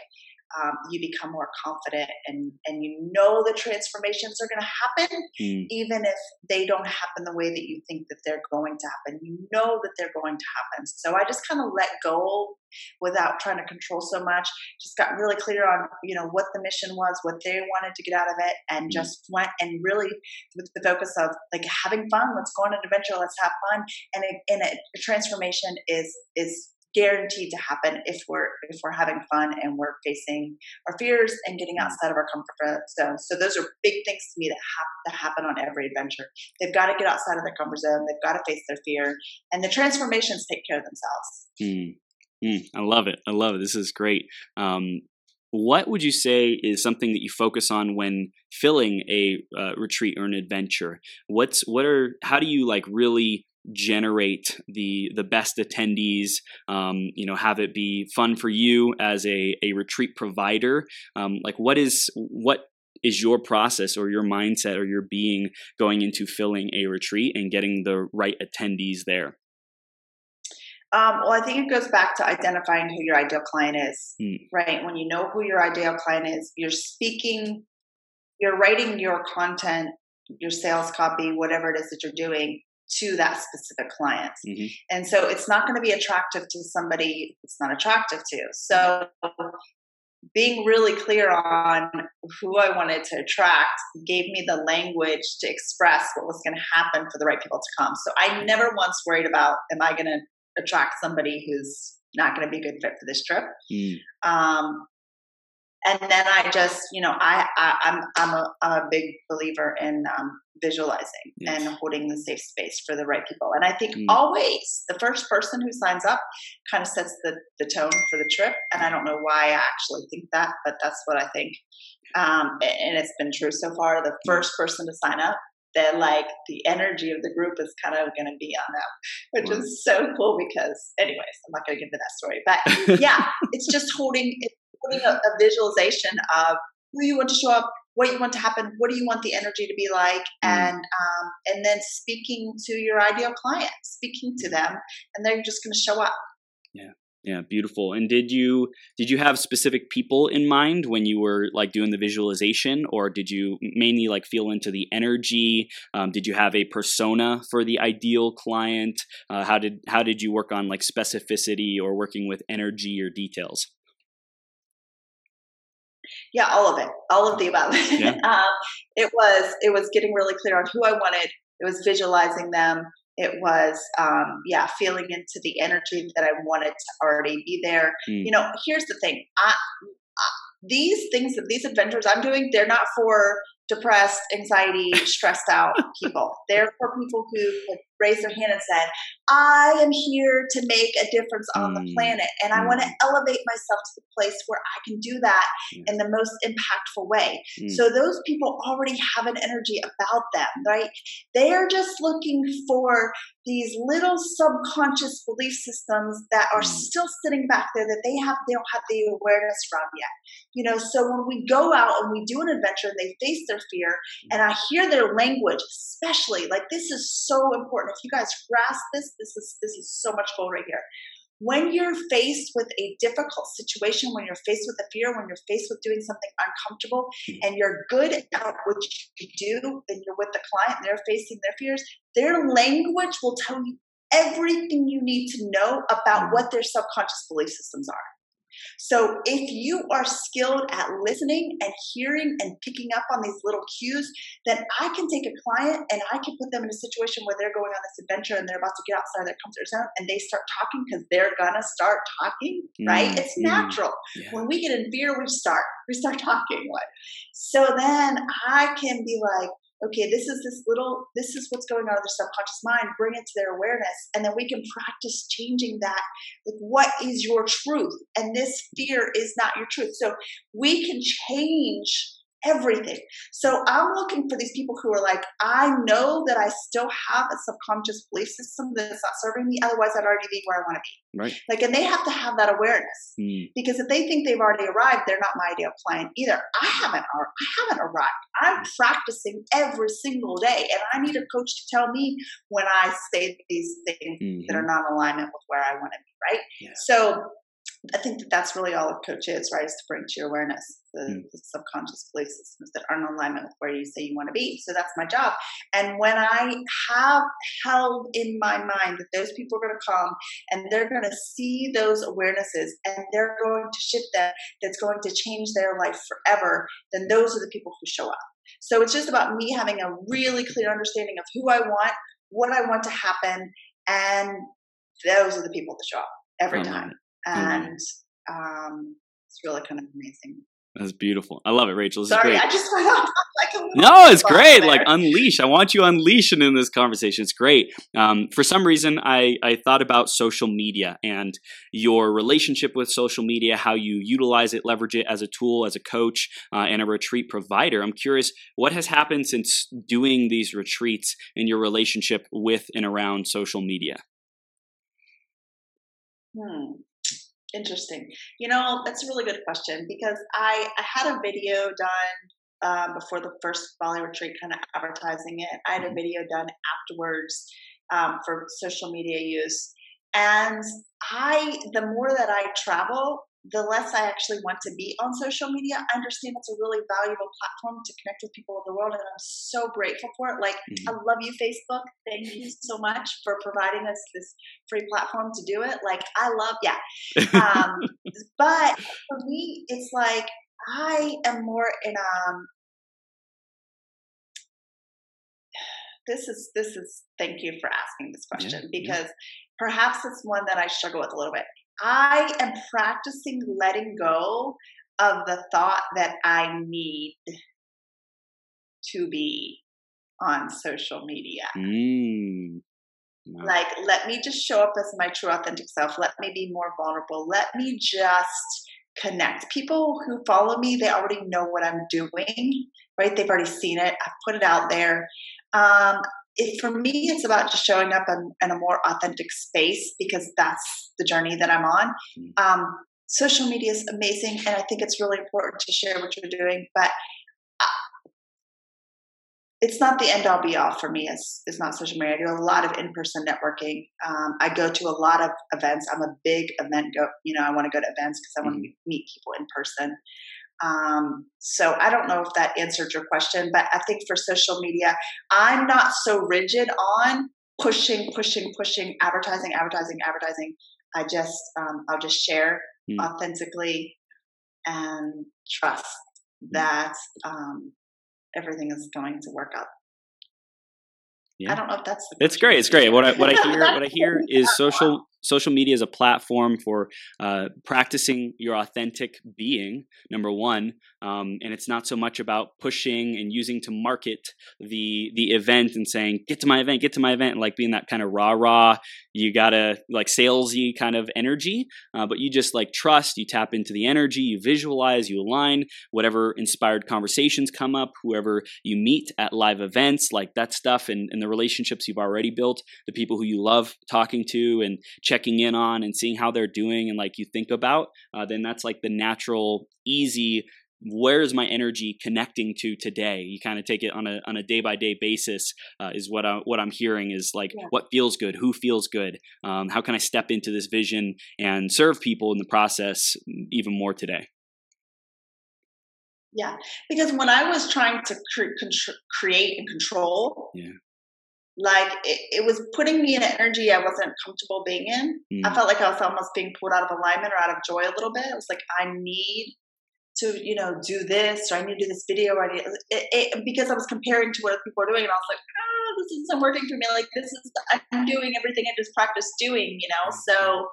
um, you become more confident and and you know the transformations are going to happen mm. even if they don't happen the way that you think that they're going to happen. You know that they're going to happen. So i just kind of let go without trying to control so much. Just got really clear on you know what the mission was what they wanted to get out of it and mm. just went and really with the focus of like having fun. Let's go on an adventure. Let's have fun. And, it, and a, a transformation is is guaranteed to happen if we're if we're having fun and we're facing our fears and getting mm. outside of our comfort zone. So those are big things to me that have to happen on every adventure. They've got to get outside of their comfort zone. They've got to face their fear, and the transformations take care of themselves. Mm. Mm, I love it. I love it. This is great. Um, what would you say is something that you focus on when filling a uh, retreat or an adventure? What's what are how do you like really generate the the best attendees um, you know have it be fun for you as a, a retreat provider um, like what is what is your process or your mindset or your being going into filling a retreat and getting the right attendees there um, well, I think it goes back to identifying who your ideal client is, mm. right? When you know who your ideal client is, you're speaking, you're writing your content, your sales copy, whatever it is that you're doing to that specific client. Mm-hmm. And so it's not going to be attractive to somebody it's not attractive to. So being really clear on who I wanted to attract gave me the language to express what was going to happen for the right people to come. So I never once worried about, am I going to attract somebody who's not going to be a good fit for this trip? Mm. Um, and then I just, you know, I, I am I'm, I'm a, I'm a big believer in um, visualizing yes. and holding the safe space for the right people. And I think mm. always the first person who signs up kind of sets the, the tone for the trip. And I don't know why I actually think that, but that's what I think. Um, and it's been true so far. The first person to sign up, then like the energy of the group is kind of going to be on them, which wow. is so cool because, anyways, I'm not going to give into that story. But yeah, it's just holding, it's putting a, a visualization of who you want to show up, what you want to happen, what do you want the energy to be like, mm. and um, and then speaking to your ideal client, speaking to them, and they're just going to show up. Yeah, yeah, beautiful. And did you did you have specific people in mind when you were like doing the visualization, or did you mainly like feel into the energy? Um, did you have a persona for the ideal client? Uh, how did how did you work on like specificity or working with energy or details? Yeah, all of it, all of the above. Yeah. um, it was it was getting really clear on who I wanted. It was visualizing them. It was um, yeah, feeling into the energy that I wanted to already be there. Mm. You know, here's the thing: I, I, these things, that these adventures I'm doing, they're not for depressed, anxiety, stressed out people. They're for people who raised their hand and said, I am here to make a difference on the Mm. planet and I want to Mm. elevate myself to the place where I can do that Yeah. in the most impactful way. Mm. So those people already have an energy about them, right? They are just looking for these little subconscious belief systems that are Mm. still sitting back there that they have they don't have the awareness from yet. You know, so when we go out and we do an adventure and they face their fear and I hear their language, especially like this is so important. If you guys grasp this, this is this is so much gold right here. When you're faced with a difficult situation, when you're faced with a fear, when you're faced with doing something uncomfortable, and you're good at what you do, and you're with the client, and they're facing their fears, their language will tell you everything you need to know about Mm. what their subconscious belief systems are. So if you are skilled at listening and hearing and picking up on these little cues, then I can take a client and I can put them in a situation where they're going on this adventure and they're about to get outside their comfort zone and they start talking because they're gonna start talking, right? Mm, It's natural. Yeah. When we get in fear, we start. We start talking. Like, so then I can be like, okay, this is this little, this is what's going on in their subconscious mind. Bring it to their awareness, and then we can practice changing that. Like, what is your truth? And this fear is not your truth. So we can change everything. So I'm looking for these people who are like, I know that I still have a subconscious belief system that's not serving me. Otherwise, I'd already be where I want to be. Right. Like, and they have to have that awareness Mm. because if they think they've already arrived, they're not my ideal client either. I haven't. I haven't arrived. I'm practicing every single day, and I need a coach to tell me when I say these things that are Mhm. not in alignment with where I want to be. Right. Yeah. So. I think that that's really all a coach is, right? Is to bring to your awareness the, Mm. the subconscious belief systems that aren't in alignment with where you say you want to be. So that's my job. And when I have held in my mind that those people are going to come and they're going to see those awarenesses and they're going to shift them, that's going to change their life forever, then those are the people who show up. So it's just about me having a really clear understanding of who I want, what I want to happen, and those are the people that show up every time. it. I love And um, it's really kind of amazing. That's beautiful. I love it, Rachel. This is Sorry, great. I just went off like No, it's great. there. Like unleash. I want you unleashing in this conversation. It's great. Um, for some reason, I I thought about social media and your relationship with social media, how you utilize it, leverage it as a tool, as a coach, uh, and a retreat provider. I'm curious, what has happened since doing these retreats in your relationship with and around social media? Hmm. Interesting. You know, that's a really good question because I, I had a video done um, before the first Bali retreat, kind of advertising it. I had a video done afterwards um, for social media use. And I, the more that I travel, the less I actually want to be on social media. I understand it's a really valuable platform to connect with people of the world, and I'm so grateful for it. Like, I love you, Facebook. Thank you so much for providing us this free platform to do it. Like, I love, yeah. Um, but for me, it's like I am more in um. This is this is thank you for asking this question yeah. because perhaps it's one that I struggle with a little bit. I am practicing letting go of the thought that I need to be on social media. Mm. Wow. Like, let me just show up as my true authentic self. Let me be more vulnerable. Let me just connect. People who follow me, they already know what I'm doing, right? They've already seen it. I've put it out there. Um, it, for me, it's about just showing up in, in, a more authentic space because that's the journey that I'm on. Um, social media is amazing, and I think it's really important to share what you're doing, but it's not the end all be all for me. It's, it's not social media. I do a lot of in person networking. Um, I go to a lot of events. I'm a big event go. You know, I want to go to events because I want to meet people in person. Um, so I don't know if that answered your question, but I think for social media, I'm not so rigid on pushing, pushing, pushing, advertising, advertising, advertising. I just, um, I'll just share Mm. authentically and trust that um, everything is going to work out. Yeah. I don't know if that's. It's great. It's great. What I what I hear what I hear is social social media is a platform for uh, practicing your authentic being number one um, and it's not so much about pushing and using to market the the event and saying get to my event get to my event and like being that kind of rah rah you gotta like salesy kind of energy uh, but you just like trust you tap into the energy you visualize you align whatever inspired conversations come up whoever you meet at live events like that stuff and, and the relationships you've already built the people who you love talking to and checking in on and seeing how they're doing and like you think about, uh, then that's like the natural, easy where's my energy connecting to today? You kind of take it on a on a day by day basis uh, is what I, what I'm hearing is like yeah. what feels good who feels good um, how can I step into this vision and serve people in the process even more today? Yeah because when I was trying to cre- create and control yeah like it, it, was putting me in an energy I wasn't comfortable being in. Mm. I felt like I was almost being pulled out of alignment or out of joy a little bit. It was like, I need to, you know, do this or I need to do this video. Or I need it, it, because I was comparing to what people are doing, and I was like, oh, this isn't working for me. Like this is I'm doing everything I just practiced doing, you know. So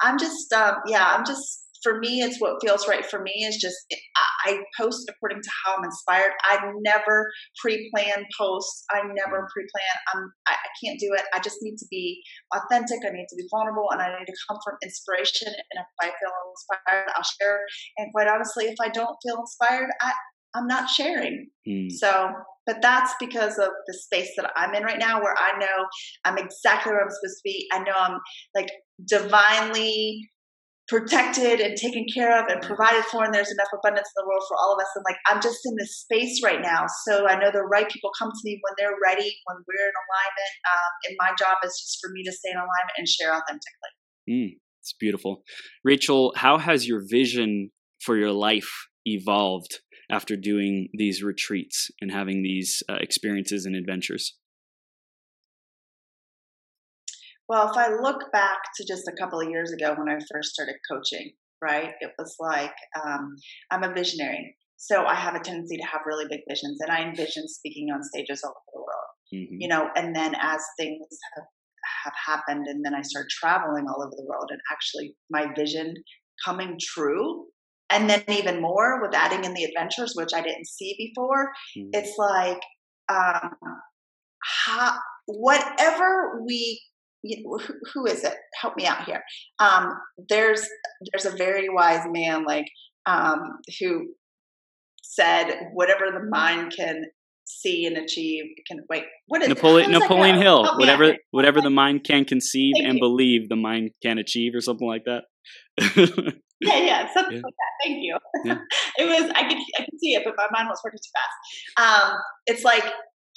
I'm just, um, yeah, I'm just for me, it's what feels right for me is just I post according to how I'm inspired. I never pre-plan posts. I never pre-plan. I'm I, I can't do it. I just need to be authentic. I need to be vulnerable, and I need to come from inspiration. And if I feel inspired, I'll share. And quite honestly, if I don't feel inspired, I I'm not sharing. Mm. So, but that's because of the space that I'm in right now, where I know I'm exactly where I'm supposed to be. I know I'm like divinely protected and taken care of and provided for and there's enough abundance in the world for all of us. And like i'm just in this space right now. So i know the right people come to me when they're ready when we're in alignment um, and my job is just for me to stay in alignment and share authentically. Mm, it's beautiful. Rachel how has your vision for your life evolved after doing these retreats and having these uh, experiences and adventures well, if I look back to just a couple of years ago when I first started coaching, right, it was like um, I'm a visionary. So I have a tendency to have really big visions, and I envision speaking on stages all over the world. Mm-hmm. You know, and then as things have, have happened, and then I started traveling all over the world, and actually my vision coming true, and then even more with adding in the adventures, which I didn't see before. Mm-hmm. It's like um, how, whatever we who is it? Help me out here. Um, there's there's a very wise man like um, who said, "Whatever the mind can see and achieve can wait." What is Napoleon Napoleon Hill? Help whatever whatever the mind can conceive Thank and you. believe, the mind can achieve, or something like that. yeah, yeah, something yeah. like that. Thank you. Yeah. it was I could I could see it, but my mind was working too fast. Um, it's like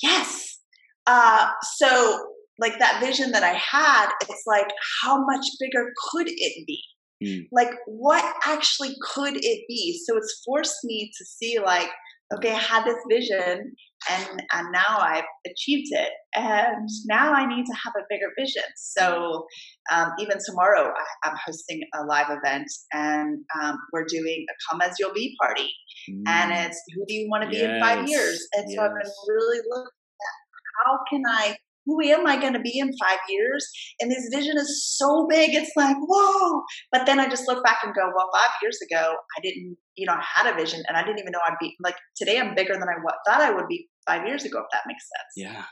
yes. Uh, so like that vision that I had, it's like, how much bigger could it be? Mm. Like, what actually could it be? So it's forced me to see, like, okay, I had this vision and, and now I've achieved it. And now I need to have a bigger vision. So um, even tomorrow, I, am hosting a live event and um, we're doing a Come As You'll Be party. Mm. And it's who do you want to be yes. in five years? And yes. so I've been really looking at how can I who am I going to be in five years? And this vision is so big, it's like, whoa. But then I just look back and go, well, five years ago, I didn't, you know, I had a vision and I didn't even know I'd be like today I'm bigger than I thought I would be five years ago, if that makes sense. Yeah.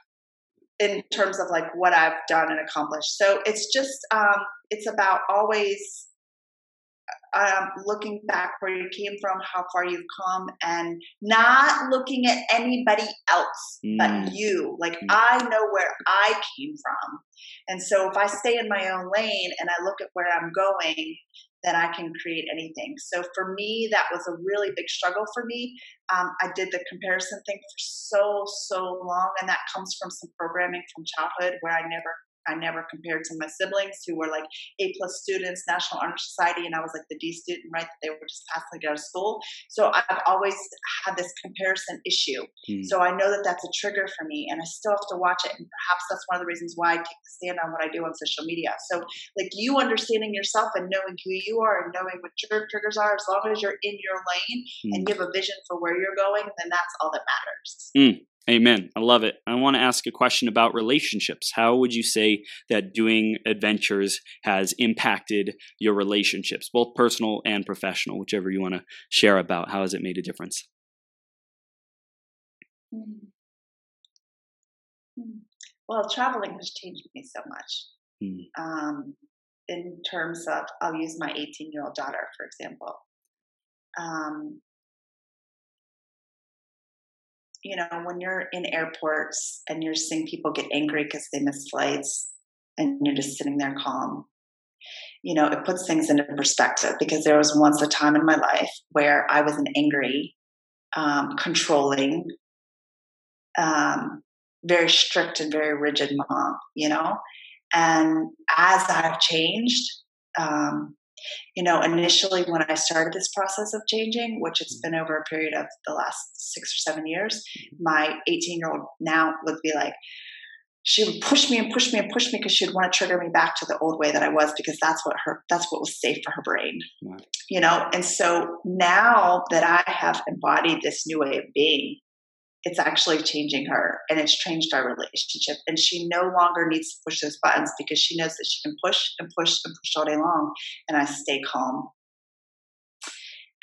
In terms of like what I've done and accomplished. So it's just, um, it's about always um, looking back where you came from, how far you've come, and not looking at anybody else mm. but you. Like, mm. I know where I came from. And so, if I stay in my own lane and I look at where I'm going, then I can create anything. So, for me, that was a really big struggle for me. Um, I did the comparison thing for so, so long, and that comes from some programming from childhood where I never I never compared to my siblings who were like A plus students, National Honor Society, and I was like the D student, right? They were just passing out of school. So I've always had this comparison issue. Mm. So I know that that's a trigger for me, and I still have to watch it. And perhaps that's one of the reasons why I take the stand on what I do on social media. So like you understanding yourself and knowing who you are and knowing what your triggers are, as long as you're in your lane and you have a vision for where you're going, then that's all that matters. Mm. Amen. I love it. I want to ask a question about relationships. How would you say that doing adventures has impacted your relationships, both personal and professional, whichever you want to share about? How has it made a difference? Hmm. Hmm. Well, traveling has changed me so much. Mm. Um, in terms of, I'll use my 18 year old daughter, for example. Um, you know, when you're in airports and you're seeing people get angry because they miss flights and you're just sitting there calm, you know, it puts things into perspective because there was once a time in my life where I was an angry, um, controlling, um, very strict and very rigid mom, you know? And as I've changed, um, you know, initially when I started this process of changing, which it's been over a period of the last six or seven years, mm-hmm. my 18 year old now would be like, she would push me and push me and push me because she'd want to trigger me back to the old way that I was because that's what her that's what was safe for her brain. You know, and so now that I have embodied this new way of being, it's actually changing her and it's changed our relationship. And she no longer needs to push those buttons because she knows that she can push and push and push all day long. And I stay calm.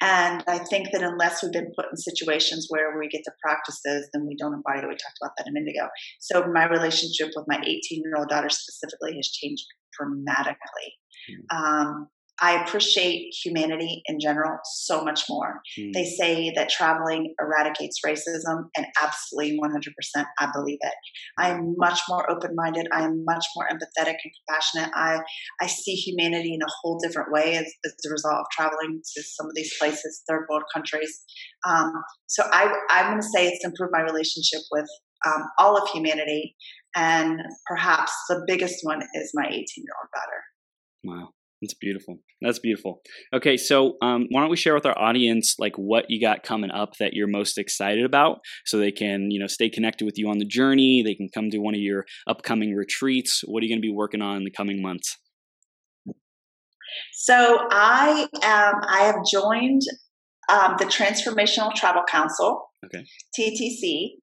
And I think that unless we've been put in situations where we get to practice those, then we don't embody it. We talked about that a minute ago. So my relationship with my 18 year old daughter specifically has changed dramatically. Mm-hmm. Um, I appreciate humanity in general so much more. Mm. They say that traveling eradicates racism, and absolutely 100%, I believe it. I am much more open minded. I am much more empathetic and compassionate. I, I see humanity in a whole different way as, as a result of traveling to some of these places, third world countries. Um, so I, I'm going to say it's improved my relationship with um, all of humanity. And perhaps the biggest one is my 18 year old daughter. Wow. That's beautiful. That's beautiful. Okay, so um, why don't we share with our audience like what you got coming up that you're most excited about, so they can you know stay connected with you on the journey. They can come to one of your upcoming retreats. What are you going to be working on in the coming months? So I um, I have joined um, the Transformational Travel Council, okay. TTC,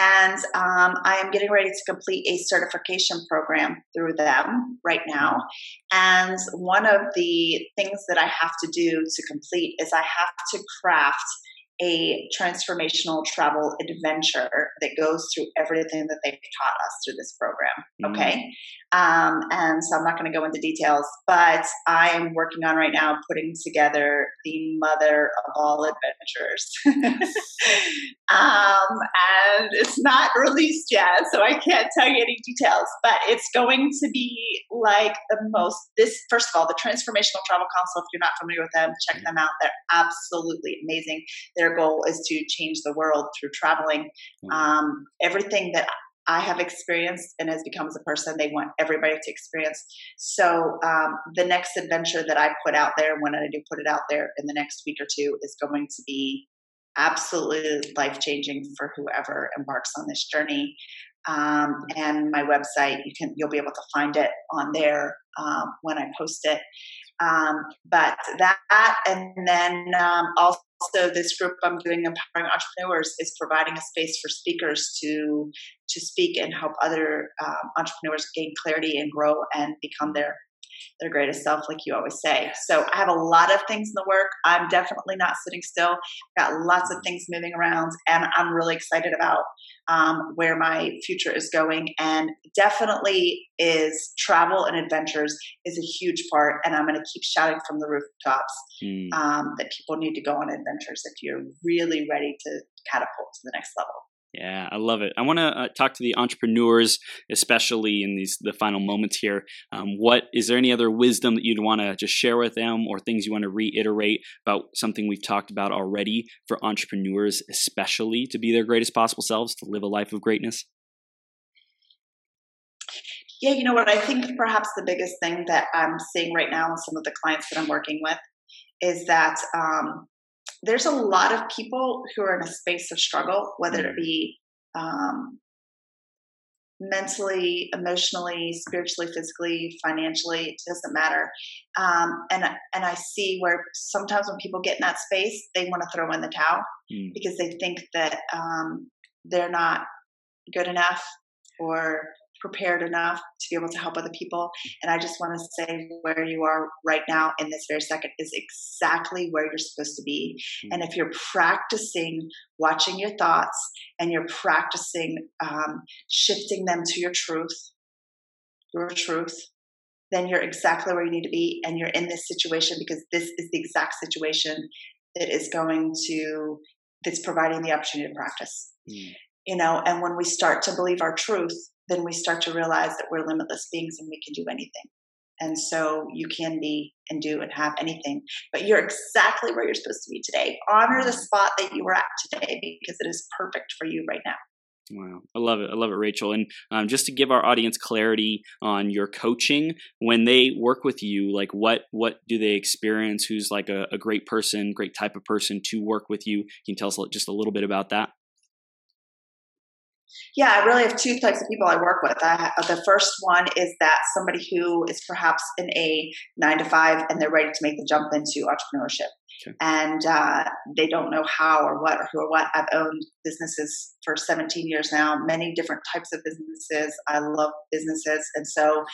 and um, I am getting ready to complete a certification program through them right now. And one of the things that I have to do to complete is I have to craft a transformational travel adventure that goes through everything that they've taught us through this program. Mm. Okay. Um, and so I'm not going to go into details, but I am working on right now putting together the mother of all adventures. um, and it's not released yet, so I can't tell you any details, but it's going to be like the most, this, first of all, the Transformational Travel Council, if you're not familiar with them, check them out. They're absolutely amazing. Their goal is to change the world through traveling. Mm. Um, everything that I have experienced and has become as a person they want everybody to experience. So um, the next adventure that I put out there, when I do put it out there in the next week or two, is going to be absolutely life changing for whoever embarks on this journey. Um, and my website, you can you'll be able to find it on there um, when I post it. Um, but that, and then um, also this group I'm doing, empowering entrepreneurs, is providing a space for speakers to to speak and help other um, entrepreneurs gain clarity and grow and become their their greatest self, like you always say. So I have a lot of things in the work. I'm definitely not sitting still. I've got lots of things moving around, and I'm really excited about um, where my future is going. And definitely is travel and adventures is a huge part. And I'm going to keep shouting from the rooftops mm. um, that people need to go on adventures if you're really ready to catapult to the next level. Yeah, I love it. I want to uh, talk to the entrepreneurs, especially in these the final moments here. Um, what is there any other wisdom that you'd want to just share with them, or things you want to reiterate about something we've talked about already for entrepreneurs, especially to be their greatest possible selves, to live a life of greatness? Yeah, you know what? I think perhaps the biggest thing that I'm seeing right now in some of the clients that I'm working with is that um, there's a lot of people who are in a space of struggle, whether it be um, mentally, emotionally, spiritually, physically, financially. It doesn't matter. Um, and and I see where sometimes when people get in that space, they want to throw in the towel mm. because they think that um, they're not good enough or prepared enough to be able to help other people. And I just want to say where you are right now in this very second is exactly where you're supposed to be. Mm-hmm. And if you're practicing watching your thoughts and you're practicing um, shifting them to your truth, your truth, then you're exactly where you need to be. And you're in this situation because this is the exact situation that is going to, that's providing the opportunity to practice. Mm. You know, and when we start to believe our truth, then we start to realize that we're limitless beings and we can do anything. And so you can be and do and have anything, but you're exactly where you're supposed to be today. Honor the spot that you were at today because it is perfect for you right now. Wow, I love it. I love it, Rachel. And um, just to give our audience clarity on your coaching, when they work with you, like what what do they experience? Who's like a, a great person, great type of person to work with you? Can you tell us just a little bit about that? Yeah, I really have two types of people I work with. I, the first one is that somebody who is perhaps in a nine to five and they're ready to make the jump into entrepreneurship. Okay. And uh, they don't know how or what or who or what. I've owned businesses for 17 years now, many different types of businesses. I love businesses. And so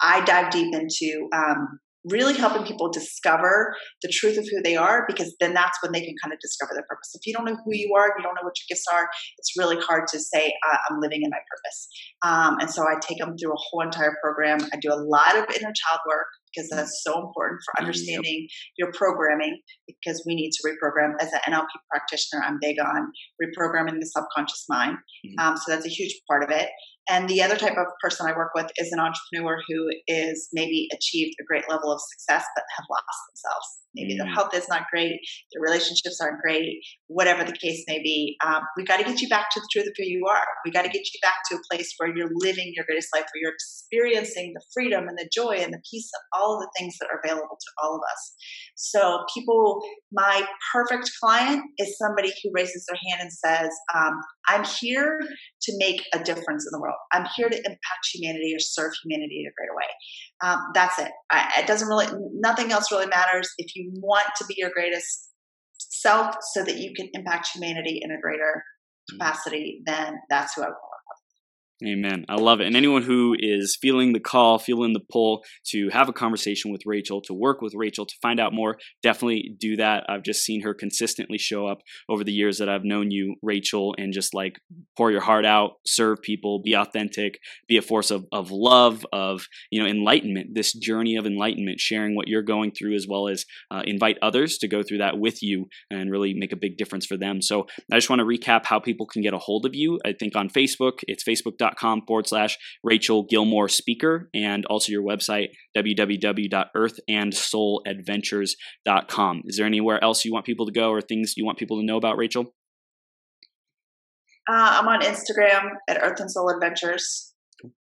I dive deep into um, really helping people discover the truth of who they are because then that's when they can kind of discover their purpose. If you don't know who you are, you don't know what your gifts are, it's really hard to say, I'm living in my purpose. Um, and so I take them through a whole entire program. I do a lot of inner child work because that's so important for understanding yep. your programming because we need to reprogram. As an NLP practitioner, I'm big on reprogramming the subconscious mind. Mm-hmm. Um, so that's a huge part of it. And the other type of person I work with is an entrepreneur who is maybe achieved a great level of success but have lost themselves. Maybe mm. their health is not great, their relationships aren't great, whatever the case may be. Um, we got to get you back to the truth of who you are. We got to get you back to a place where you're living your greatest life, where you're experiencing the freedom and the joy and the peace of all of the things that are available to all of us. So, people, my perfect client is somebody who raises their hand and says, um, I'm here to make a difference in the world. I'm here to impact humanity or serve humanity in a greater way. Um, that's it. I, it doesn't really, nothing else really matters. If you want to be your greatest self so that you can impact humanity in a greater mm. capacity, then that's who I want Amen. I love it. And anyone who is feeling the call, feeling the pull to have a conversation with Rachel, to work with Rachel, to find out more, definitely do that. I've just seen her consistently show up over the years that I've known you, Rachel, and just like pour your heart out, serve people, be authentic, be a force of, of love, of, you know, enlightenment, this journey of enlightenment, sharing what you're going through as well as uh, invite others to go through that with you and really make a big difference for them. So I just want to recap how people can get a hold of you. I think on Facebook, it's facebook.com facebook.com forward slash Rachel Gilmore Speaker, and also your website, www.earthandsouladventures.com. Is there anywhere else you want people to go or things you want people to know about Rachel? Uh, I'm on Instagram at Earth and Soul Adventures.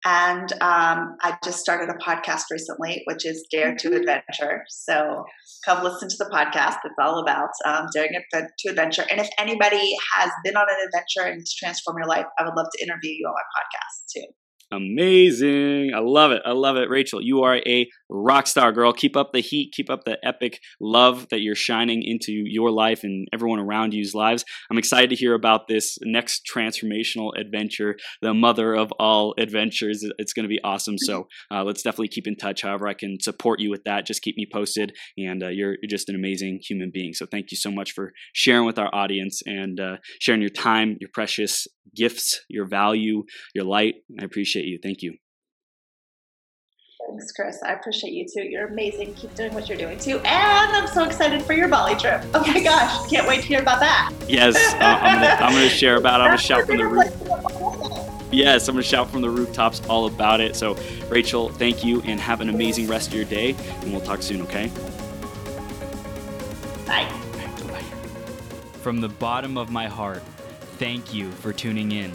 And um, I just started a podcast recently, which is Dare to mm-hmm. Adventure. So come listen to the podcast. It's all about um, daring to adventure. And if anybody has been on an adventure and it's transformed your life, I would love to interview you on my podcast too. Amazing. I love it. I love it. Rachel, you are a rock star girl. Keep up the heat. Keep up the epic love that you're shining into your life and everyone around you's lives. I'm excited to hear about this next transformational adventure, the mother of all adventures. It's going to be awesome. So uh, let's definitely keep in touch. However, I can support you with that. Just keep me posted. And uh, you're, just an amazing human being. So thank you so much for sharing with our audience and uh, sharing your time, your precious gifts, your value, your light. I appreciate you. Thank you. Thanks, Chris. I appreciate you too. You're amazing. Keep doing what you're doing too. And I'm so excited for your Bali trip. Oh my gosh, can't wait to hear about that. Yes, uh, I'm, gonna, I'm gonna share about it. I'm gonna shout from the roof. Yes, I'm gonna shout from the rooftops all about it. So, Rachel, thank you and have an amazing rest of your day. And we'll talk soon, okay? Bye. Bye. From the bottom of my heart, thank you for tuning in.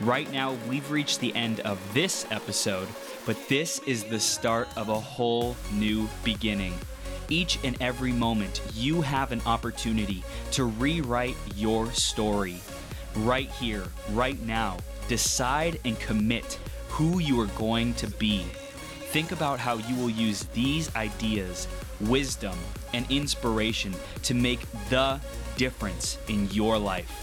Right now, we've reached the end of this episode, but this is the start of a whole new beginning. Each and every moment, you have an opportunity to rewrite your story. Right here, right now, decide and commit who you are going to be. Think about how you will use these ideas, wisdom, and inspiration to make the difference in your life.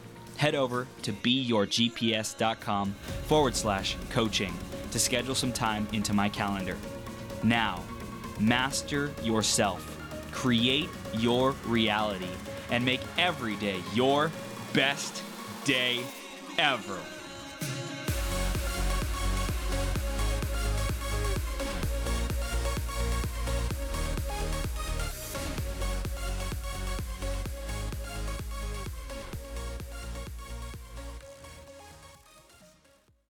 head over to beyourgps.com forward slash coaching to schedule some time into my calendar. Now, master yourself, create your reality, and make every day your best day ever.